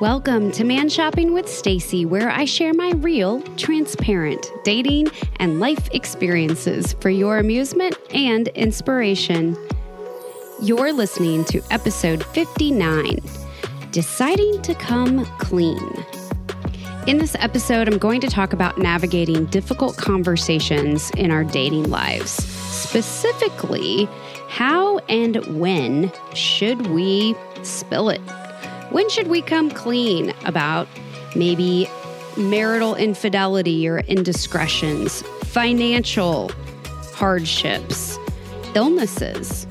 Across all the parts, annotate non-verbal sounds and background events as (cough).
Welcome to Man Shopping with Stacie, where I share my real, transparent dating and life experiences for your amusement and inspiration. You're listening to episode 59 Deciding to Come Clean. In this episode, I'm going to talk about navigating difficult conversations in our dating lives. Specifically, how and when should we spill it? When should we come clean about maybe marital infidelity or indiscretions, financial hardships, illnesses?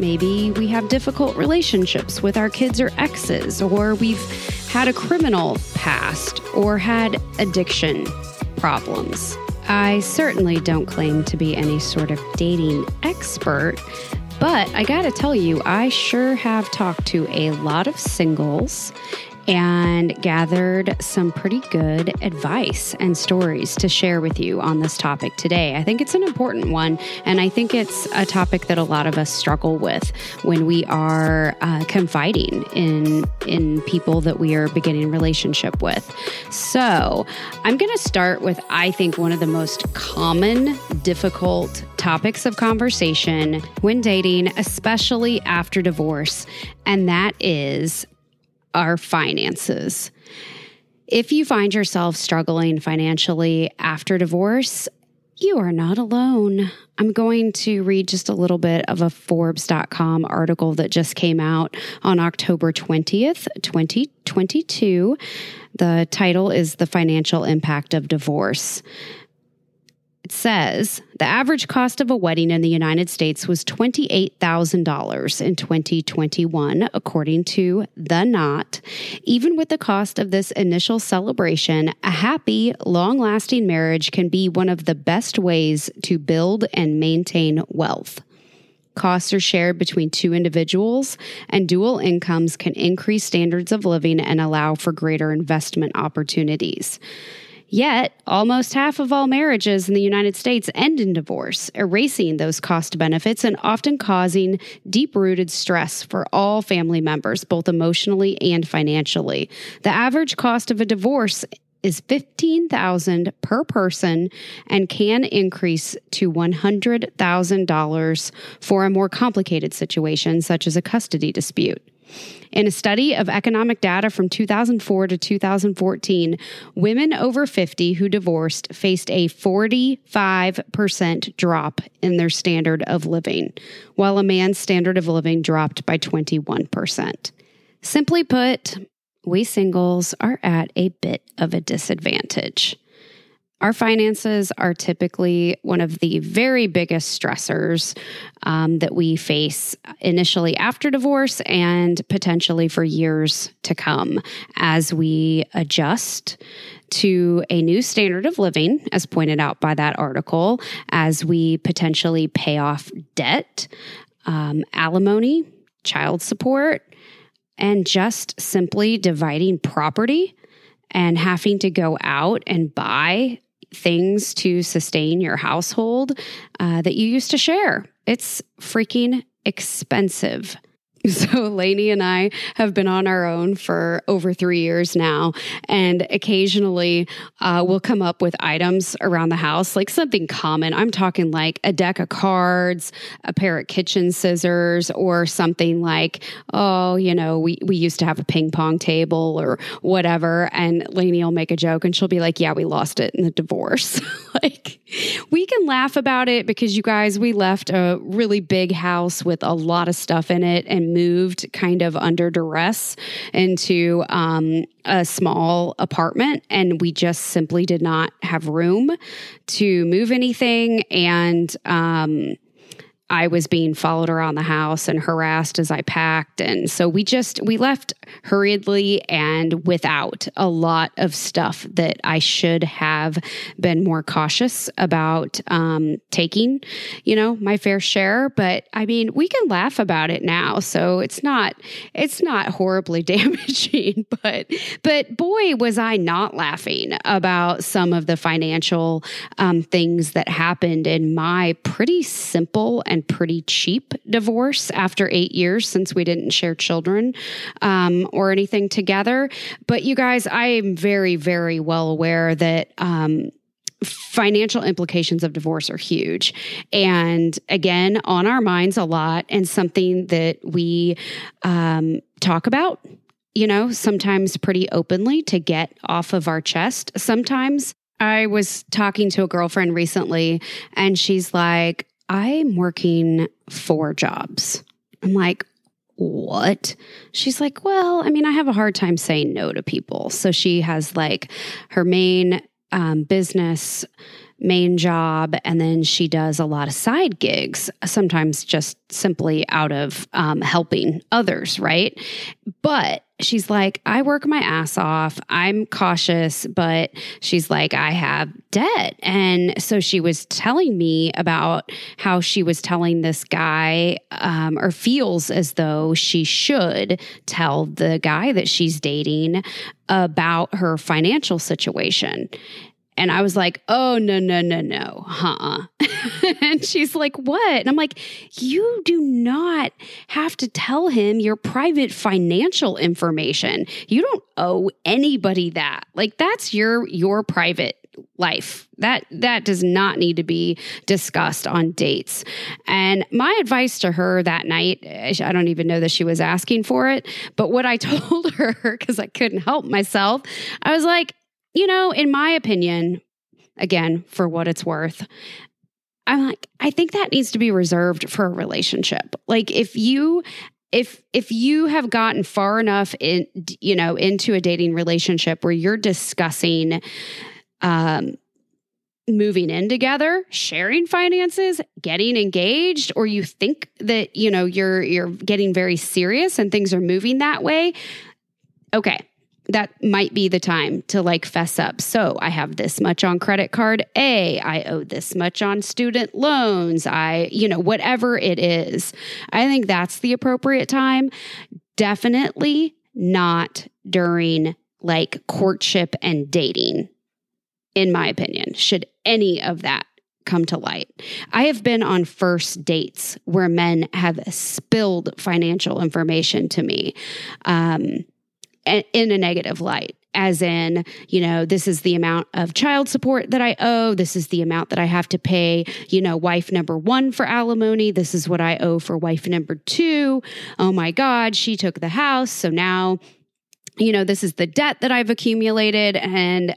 Maybe we have difficult relationships with our kids or exes, or we've had a criminal past or had addiction problems. I certainly don't claim to be any sort of dating expert, but I gotta tell you, I sure have talked to a lot of singles and gathered some pretty good advice and stories to share with you on this topic today. I think it's an important one, and I think it's a topic that a lot of us struggle with when we are uh, confiding in in people that we are beginning relationship with. So, I'm going to start with I think one of the most common difficult topics of conversation when dating, especially after divorce, and that is our finances. If you find yourself struggling financially after divorce, you are not alone. I'm going to read just a little bit of a Forbes.com article that just came out on October 20th, 2022. The title is The Financial Impact of Divorce. It says the average cost of a wedding in the United States was $28,000 in 2021, according to The Knot. Even with the cost of this initial celebration, a happy, long lasting marriage can be one of the best ways to build and maintain wealth. Costs are shared between two individuals, and dual incomes can increase standards of living and allow for greater investment opportunities. Yet, almost half of all marriages in the United States end in divorce, erasing those cost benefits and often causing deep rooted stress for all family members, both emotionally and financially. The average cost of a divorce is 15,000 per person and can increase to $100,000 for a more complicated situation such as a custody dispute. In a study of economic data from 2004 to 2014, women over 50 who divorced faced a 45% drop in their standard of living, while a man's standard of living dropped by 21%. Simply put, we singles are at a bit of a disadvantage. Our finances are typically one of the very biggest stressors um, that we face initially after divorce and potentially for years to come as we adjust to a new standard of living, as pointed out by that article, as we potentially pay off debt, um, alimony, child support, and just simply dividing property and having to go out and buy things to sustain your household uh, that you used to share. It's freaking expensive. (laughs) So, Lainey and I have been on our own for over three years now. And occasionally uh, we'll come up with items around the house, like something common. I'm talking like a deck of cards, a pair of kitchen scissors, or something like, oh, you know, we, we used to have a ping pong table or whatever. And Lainey will make a joke and she'll be like, yeah, we lost it in the divorce. (laughs) like, we can laugh about it because you guys, we left a really big house with a lot of stuff in it and moved kind of under duress into um, a small apartment, and we just simply did not have room to move anything. And um, I was being followed around the house and harassed as I packed. And so we just, we left hurriedly and without a lot of stuff that I should have been more cautious about um, taking, you know, my fair share. But I mean, we can laugh about it now. So it's not, it's not horribly (laughs) damaging. But, but boy, was I not laughing about some of the financial um, things that happened in my pretty simple and and pretty cheap divorce after eight years since we didn't share children um, or anything together. But you guys, I am very, very well aware that. Um, financial implications of divorce are huge. And again, on our minds a lot, and something that we um, talk about, you know, sometimes pretty openly to get off of our chest. Sometimes I was talking to a girlfriend recently, and she's like, I'm working four jobs. I'm like, what? She's like, well, I mean, I have a hard time saying no to people. So she has like her main um, business main job and then she does a lot of side gigs sometimes just simply out of um, helping others right? But she's like i work my ass off. I'm cautious but she's like i have debt. And so she was telling me about how she was telling this guy um, or feels as though she should tell the guy that she's dating about her financial situation and I was like, oh, no, no, no, no, huh? (laughs) and she's like, what? And I'm like, you do not have to tell him your private financial information. You don't owe anybody that. Like that's your your private life. That that does not need to be discussed on dates. And my advice to her that night, eh, I don't even know that she was asking for it, but what I (laughs) told her cuz I couldn't help myself, I was like, you know, in my opinion, again, for what it's worth, I'm like, I think that needs to be reserved for a relationship. Like if you if if you have gotten far enough in you know into a dating relationship where you're discussing um moving in together, sharing finances, getting engaged or you think that you know you're you're getting very serious and things are moving that way, okay that might be the time to like fess up. So I have this much on credit card A, I owe this much on student loans, I, you know, whatever it is. I think that's the appropriate time. Definitely not during like courtship and dating, in my opinion, should any of that come to light. I have been on first dates where men have spilled financial information to me. Um, in a negative light as in, you know, this is the amount of child support that I owe. This is the amount that I have to pay, you know, wife number one for alimony. This is what I owe for wife number two. Oh my God, she took the house. So now, you know, this is the debt that I've accumulated. And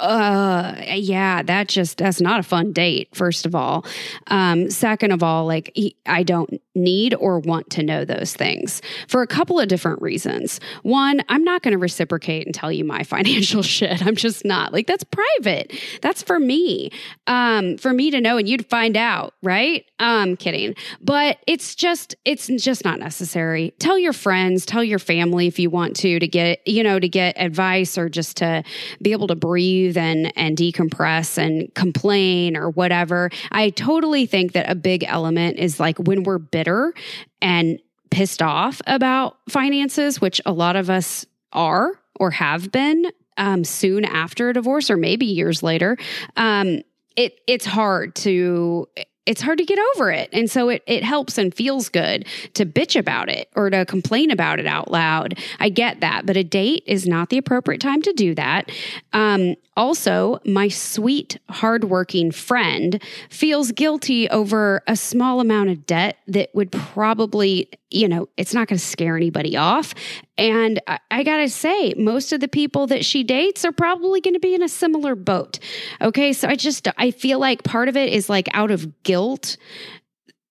uh yeah that just that's not a fun date first of all. Um second of all like i don't need or want to know those things for a couple of different reasons. One i'm not going to reciprocate and tell you my (laughs) financial shit. I'm just not. Like that's private. That's for me. Um for me to know and you'd find out right? Um kidding. But it's just it's just not necessary. Tell your friends tell your family if you want to to get you know to get advice or just to be able to breathe breathe and and decompress and complain or whatever. I totally think that a big element is like when we're bitter and pissed off about finances, which a lot of us are or have been um, soon after a divorce or maybe years later. Um, it it's hard to it's hard to get over it. And so it, it helps and feels good to bitch about it or to complain about it out loud. I get that, but a date is not the appropriate time to do that. Um, also, my sweet, hardworking friend feels guilty over a small amount of debt that would probably, you know, it's not going to scare anybody off. And I, I got to say, most of the people that she dates are probably going to be in a similar boat. Okay. So I just, I feel like part of it is like out of guilt,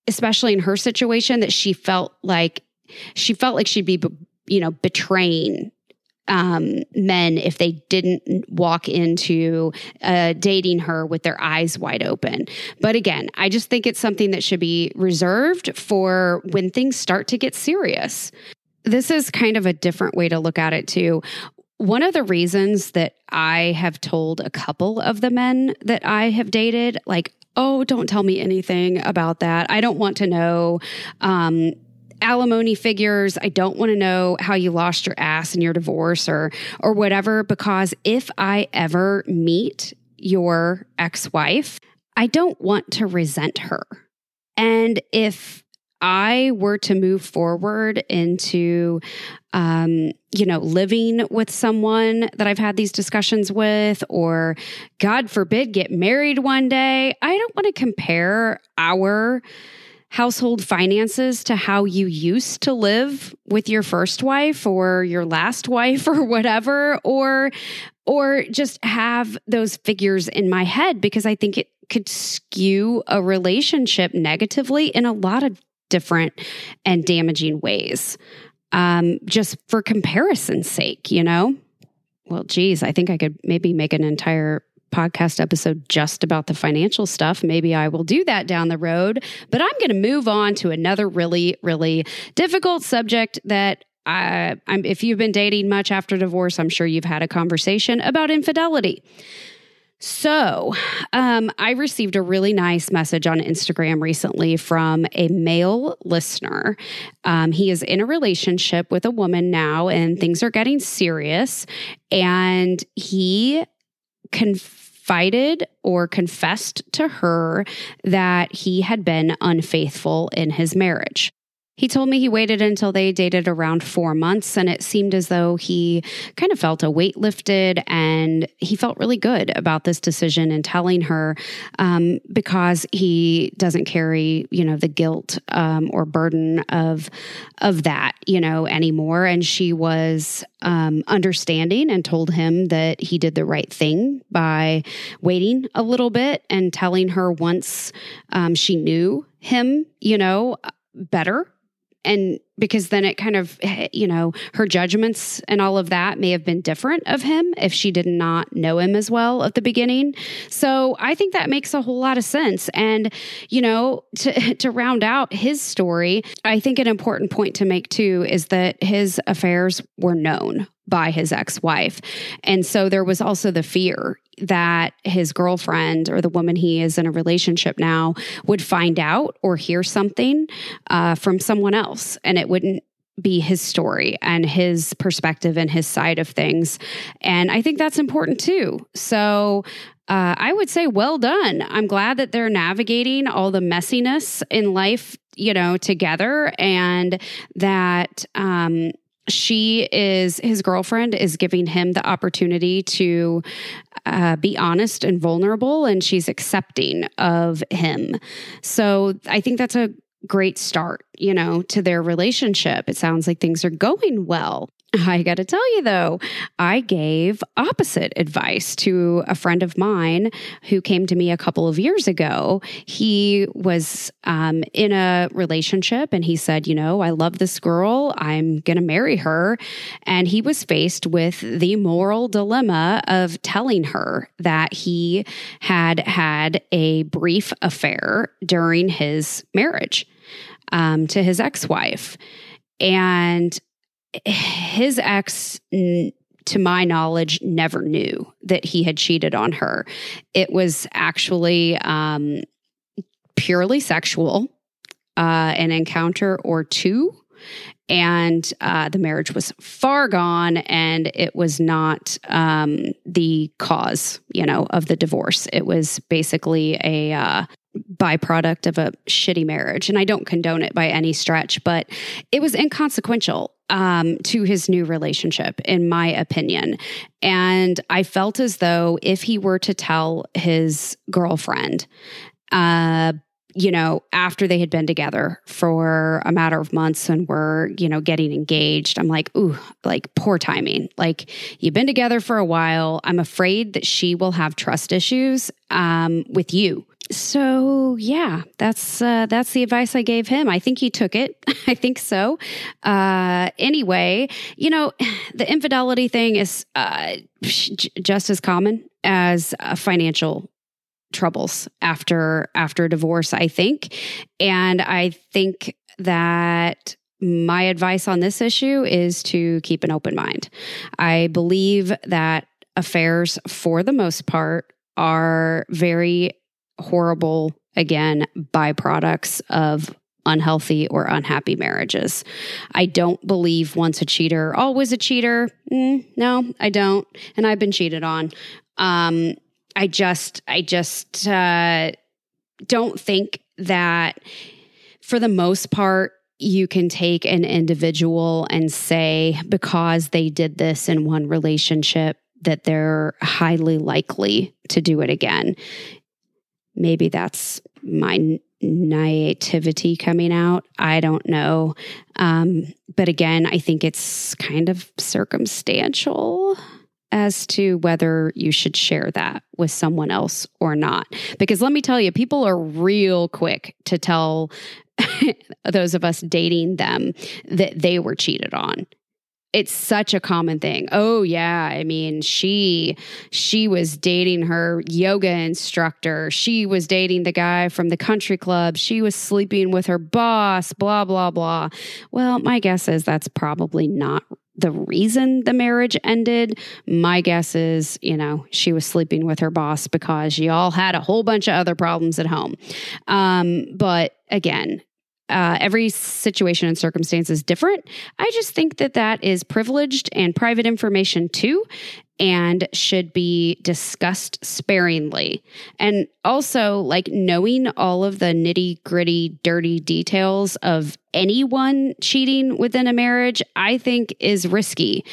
especially in her situation, that she felt like she felt like she'd be, you know, betraying um, men if they didn't walk into uh, dating her with their eyes wide open. But again, I just think it's something that should be reserved for when things start to get serious. This is kind of a different way to look at it, too. One of the reasons that I have told a couple of the men that I have dated, like, oh, don't tell me anything about that. I don't want to know. Um, alimony figures. I don't want to know how you lost your ass in your divorce or or whatever because if I ever meet your ex-wife, I don't want to resent her. And if I were to move forward into, um, you know, living with someone that I've had these discussions with, or God forbid, get married one day, I don't want to compare our household finances to how you used to live with your first wife or your last wife (laughs) or whatever or or just have those figures in my head because I think it could skew a relationship negatively in a lot of different and damaging ways. Um, just for comparison's sake, you know? Well, geez, I think I could maybe make an entire podcast episode just about the financial stuff. Maybe I will do that down the road, but I'm going to move on to another really, really difficult subject that I, I'm, if you've been dating much after divorce, I'm sure you've had a conversation about infidelity. So, um, I received a really nice message on Instagram recently from a male listener. Um, he is in a relationship with a woman now, and things are getting serious. And he conf- confided or confessed to her that he had been unfaithful in his marriage. He told me he waited until they dated around four months, and it seemed as though he kind of felt a weight lifted and he felt really good about this decision and telling her um, because he doesn't carry, you know, the guilt um, or burden of of that, you know, anymore. And she was um, understanding and told him that he did the right thing by waiting a little bit and telling her once um, she knew him, you know, better and because then it kind of you know her judgments and all of that may have been different of him if she did not know him as well at the beginning. So i think that makes a whole lot of sense. And you know to (laughs) to round out his story i think an important point to make too is that his affairs were known by his ex-wife and so there was also the fear that his girlfriend or the woman he is in a relationship now would find out or hear something uh, from someone else and it wouldn't be his story and his perspective and his side of things. And I think that's important too. So uh, I would say, well done. I'm glad that they're navigating all the messiness in life, you know, together and that, um, she is his girlfriend is giving him the opportunity to uh, be honest and vulnerable and she's accepting of him so i think that's a great start, you know, to their relationship. It sounds like things are going well. I got to tell you though, I gave opposite advice to a friend of mine who came to me a couple of years ago. He was um, in a relationship and he said, You know, I love this girl. I'm going to marry her. And he was faced with the moral dilemma of telling her that he had had a brief affair during his marriage um, to his ex wife. And his ex, to my knowledge, never knew that he had cheated on her. It was actually um, purely sexual, uh, an encounter or two. And uh, the marriage was far gone, and it was not um, the cause, you know, of the divorce. It was basically a uh, byproduct of a shitty marriage. And I don't condone it by any stretch, but it was inconsequential um, to his new relationship, in my opinion. And I felt as though if he were to tell his girlfriend, uh, you know, after they had been together for a matter of months and were, you know, getting engaged, I'm like, ooh, like poor timing. Like you've been together for a while. I'm afraid that she will have trust issues um, with you so yeah, that's uh, that's the advice I gave him. I think he took it. (laughs) I think so. Uh, anyway, you know, (sighs) the infidelity thing is uh, just as common as uh, financial troubles after after divorce. I think, and I think that my advice on this issue is to keep an open mind. I believe that affairs, for the most part, are very horrible, again, byproducts of unhealthy or unhappy marriages. I don't believe once a cheater, always a cheater. Mm, no, I don't. And I've been cheated on. Um, I just, I just uh, don't think that for the most part, you can take an individual and say, because they did this in one relationship, that they're highly likely to do it again. Maybe that's my naivety coming out. I don't know. Um, but again, I think it's kind of circumstantial as to whether you should share that with someone else or not. Because let me tell you, people are real quick to tell (laughs) those of us dating them that they were cheated on it's such a common thing. Oh yeah, I mean, she she was dating her yoga instructor. She was dating the guy from the country club. She was sleeping with her boss, blah blah blah. Well, my guess is that's probably not the reason the marriage ended. My guess is, you know, she was sleeping with her boss because y'all had a whole bunch of other problems at home. Um, but again, uh, every situation and circumstance is different. I just think that that is privileged and private information too, and should be discussed sparingly. And also, like knowing all of the nitty gritty, dirty details of anyone cheating within a marriage, I think is risky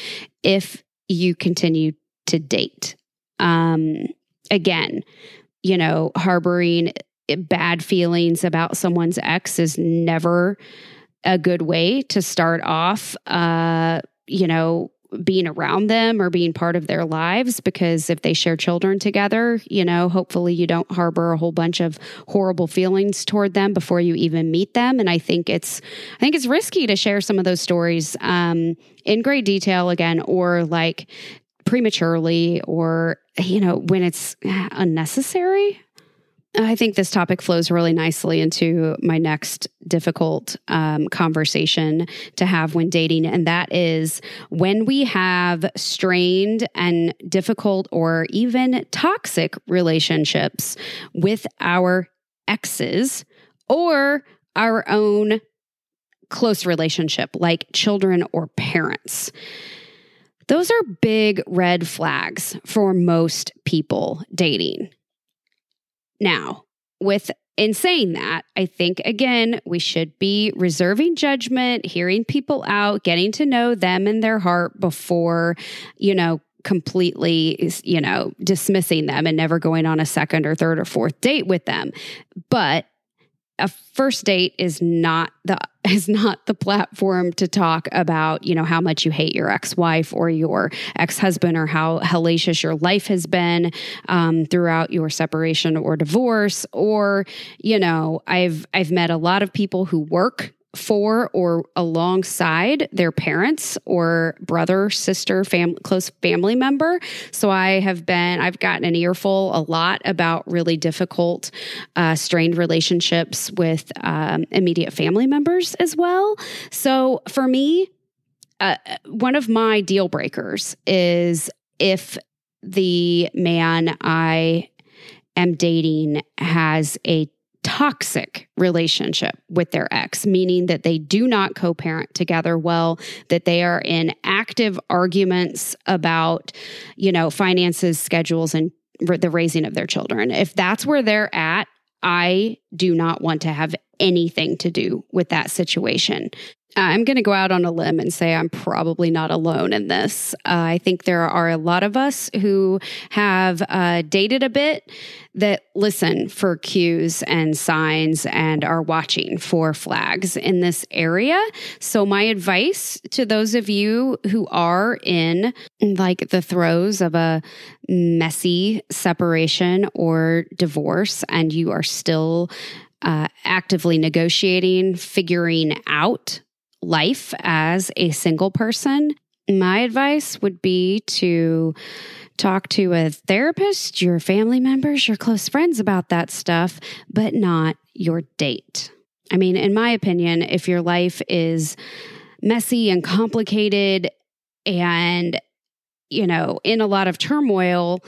if you continue to date. Um, again, you know, harboring bad feelings about someone's ex is never a good way to start off uh you know being around them or being part of their lives because if they share children together, you know, hopefully you don't harbor a whole bunch of horrible feelings toward them before you even meet them. And I think it's, I think it's risky to share some of those stories um, in great detail again, or like prematurely, or you know, when it's unnecessary. I think this topic flows really nicely into my next difficult um, conversation to have when dating. And that is when we have strained and difficult or even toxic relationships with our exes or our own close relationship, like children or parents. Those are big red flags for most people dating. Now, with in saying that, I think again, we should be reserving judgment, hearing people out, getting to know them and their heart before, you know, completely, you know, dismissing them and never going on a second or third or fourth date with them. But a first date is not the (laughs) is not the platform to talk about you know how much you hate your ex-wife or your ex-husband or how hellacious your life has been um, throughout your separation or divorce. Or you know i've i've met a lot of people who work for or alongside their parents or brother, sister, fam- close family member. So I have been, I've gotten an earful a lot about really difficult, uh, strained relationships with um, immediate family members as well. So for me, uh, one of my deal breakers is if the man I am dating has a toxic relationship with their ex, meaning that they do not co parent together well, that they are in active arguments about, you know, finances, schedules, and the raising of their children. If that's where they're at, I do not want to have anything to do with that situation. I'm going to go out on a limb and say I'm probably not alone in this. Uh, I think there are a lot of us who have uh, dated a bit that listen for cues and signs and are watching for flags in this area. So, my advice to those of you who are in like the throes of a messy separation or divorce and you are still uh, actively negotiating, figuring out life as a single person, my advice would be to talk to a therapist, your family members, your close friends about that stuff, but not your date. I mean, in my opinion, if your life is messy and complicated and, you know, in a lot of turmoil,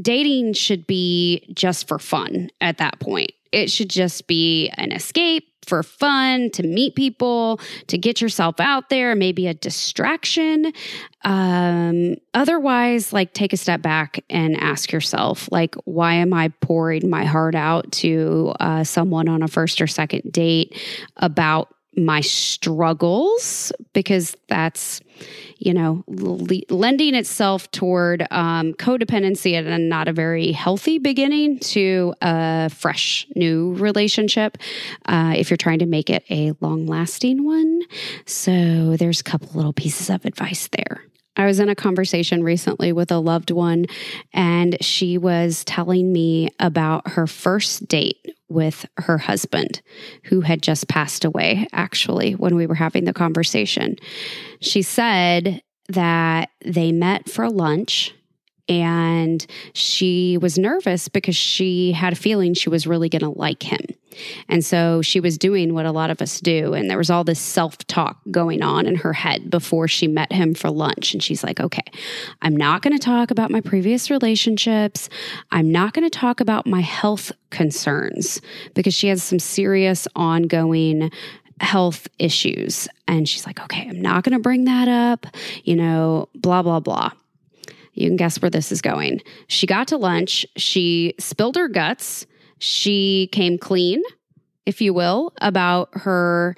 dating should be just for fun at that point. It should just be an escape for fun, to meet people, to get yourself out there, maybe a distraction. Um, otherwise, like take a step back and ask yourself, like, why am I pouring my heart out to uh, someone on a first or second date about my struggles? Because that's you know, le- lending itself toward um, codependency and not a very healthy beginning to a fresh new relationship uh, if you're trying to make it a long lasting one. So there's a couple little pieces of advice there. I was in a conversation recently with a loved one, and she was telling me about her first date with her husband, who had just passed away, actually, when we were having the conversation. She said that they met for lunch and she was nervous because she had a feeling she was really going to like him. And so she was doing what a lot of us do. And there was all this self talk going on in her head before she met him for lunch. And she's like, okay, I'm not going to talk about my previous relationships. I'm not going to talk about my health concerns because she has some serious ongoing health issues. And she's like, okay, I'm not going to bring that up, you know, blah, blah, blah. You can guess where this is going. She got to lunch. She spilled her guts. She came clean, if you will, about her,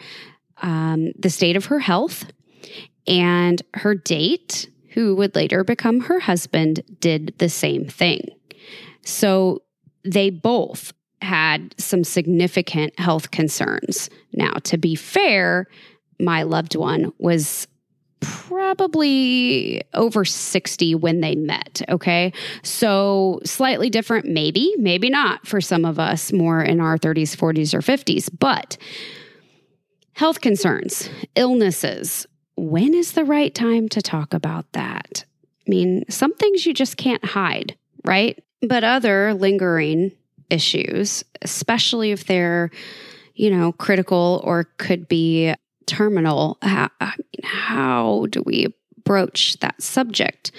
um, the state of her health. And her date, who would later become her husband, did the same thing. So they both had some significant health concerns. Now, to be fair, my loved one was probably over 60 when they met. Okay. So slightly different, maybe, maybe not for some of us more in our 30s, 40s, or 50s. But health concerns, illnesses, when is the right time to talk about that? I mean, some things you just can't hide, right? But other lingering issues, especially if they're, you know, critical or could be terminal, how, uh, how do we broach that subject?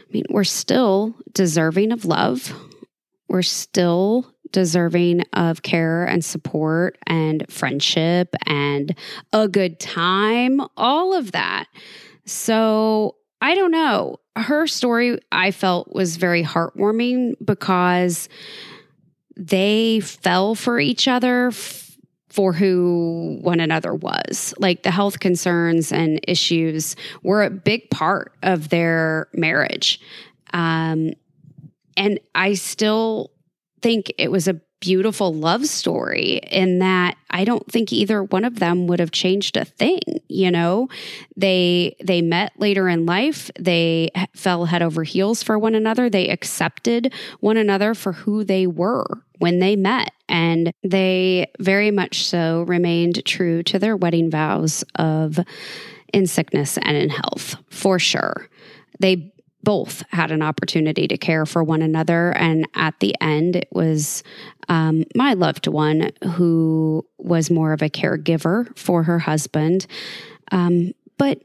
I mean, we're still deserving of love. We're still deserving of care and support and friendship and a good time, all of that. So I don't know. Her story I felt was very heartwarming because they fell for each other for who one another was. Like the health concerns and issues were a big part of their marriage. Um, and I still think it was a beautiful love story in that I don't think either one of them would have changed a thing, you know. They they met later in life, they fell head over heels for one another, they accepted one another for who they were when they met and they very much so remained true to their wedding vows of in sickness and in health, for sure. They both had an opportunity to care for one another. And at the end, it was um, my loved one who was more of a caregiver for her husband. Um, but,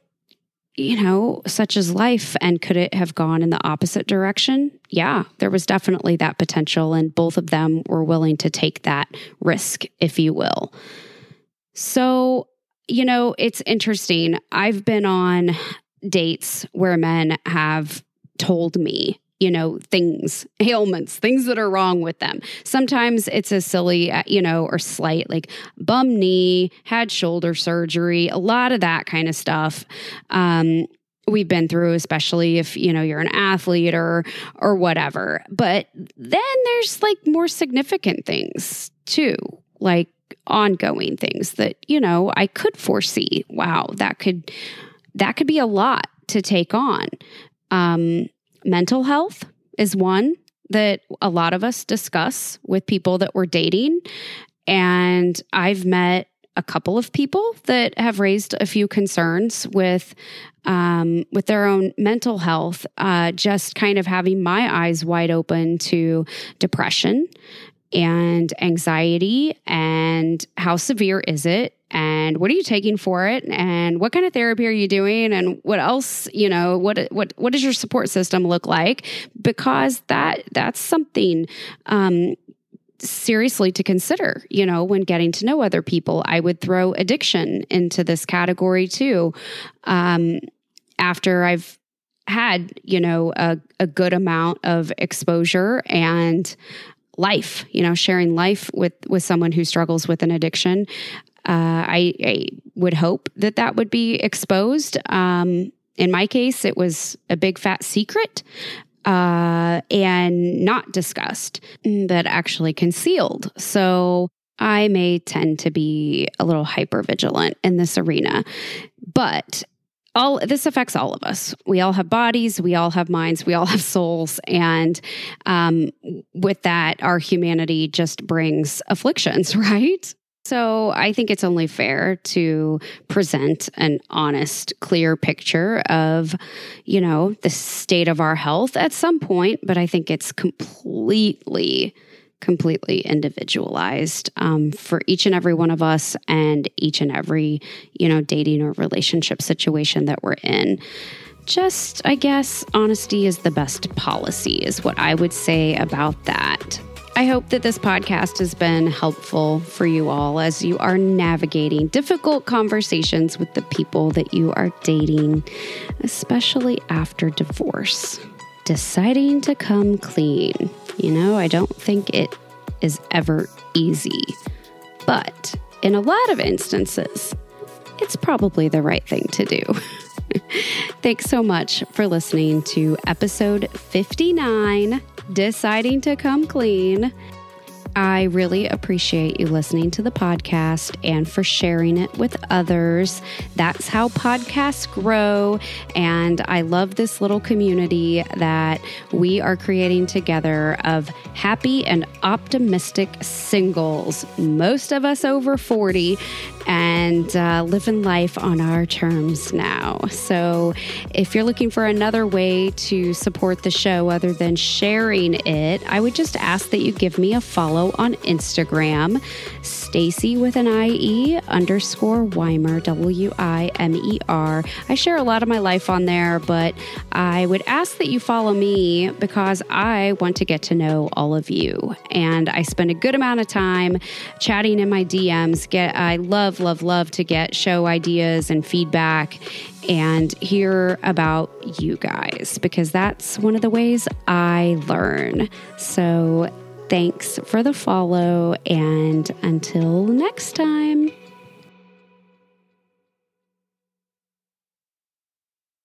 you know, such as life. And could it have gone in the opposite direction? Yeah, there was definitely that potential. And both of them were willing to take that risk, if you will. So, you know, it's interesting. I've been on dates where men have told me you know, things, (laughs) ailments, things that are wrong with them. Sometimes it's a silly, uh, you know, or slight, like bum knee, had shoulder surgery, a lot of that kind of stuff. Um, we've been through especially if you know you're an athlete or or whatever but then there's like more significant things too like ongoing things that you know I could foresee wow that could that could be a lot to take on um mental health is one that a lot of us discuss with people that we're dating. And I've met a couple of people that have raised a few concerns with um, with their own mental health. Uh, just kind of having my eyes wide open to depression and anxiety and how severe is it and what are you taking for it and what kind of therapy are you doing and what else you know what what what does your support system look like because that that's something um, seriously to consider, you know, when getting to know other people. I would throw addiction into this category too. Um, after I've had, you know, a, a good amount of exposure and life, you know, sharing life with with someone who struggles with an addiction. Uh, I, I, would hope that that would be exposed. Um, in my case, it was a big fat secret uh, and not discussed, but actually concealed. So I may tend to be a little hyper vigilant in this arena. But all this affects all of us. We all have bodies, we all have minds, we all have souls, and um, with that, our humanity just brings afflictions, (laughs) right? So I think it's only fair to present an honest, clear picture of, you know, the state of our health at some point, but I think it's completely completely individualized um, for each and every one of us and each and every you know dating or relationship situation that we're in. Just i guess honesty is the best policy is what i would say about that I hope that this podcast has been helpful for you all as you are navigating difficult conversations with the people that you are dating, especially after divorce. Deciding to come clean. You know, I don't think it is ever easy, but in a lot of instances, it's probably the right thing to do. (laughs) (laughs) Thanks so much for listening to episode 59 Deciding to Come Clean. I really appreciate you listening to the podcast and for sharing it with others. That's how podcasts grow. And I love this little community that we are creating together of happy and optimistic singles, most of us over 40, and uh, living life on our terms now. So if you're looking for another way to support the show other than sharing it, I would just ask that you give me a follow on Instagram, Stacie with an IE underscore Wimer, W I M E R. I share a lot of my life on there, but I would ask that you follow me because I want to get to know all of you. And I spend a good amount of time chatting in my DMs. Get I love, love, love to get show ideas and feedback and hear about you guys because that's one of the ways I learn. So Thanks for the follow, and until next time.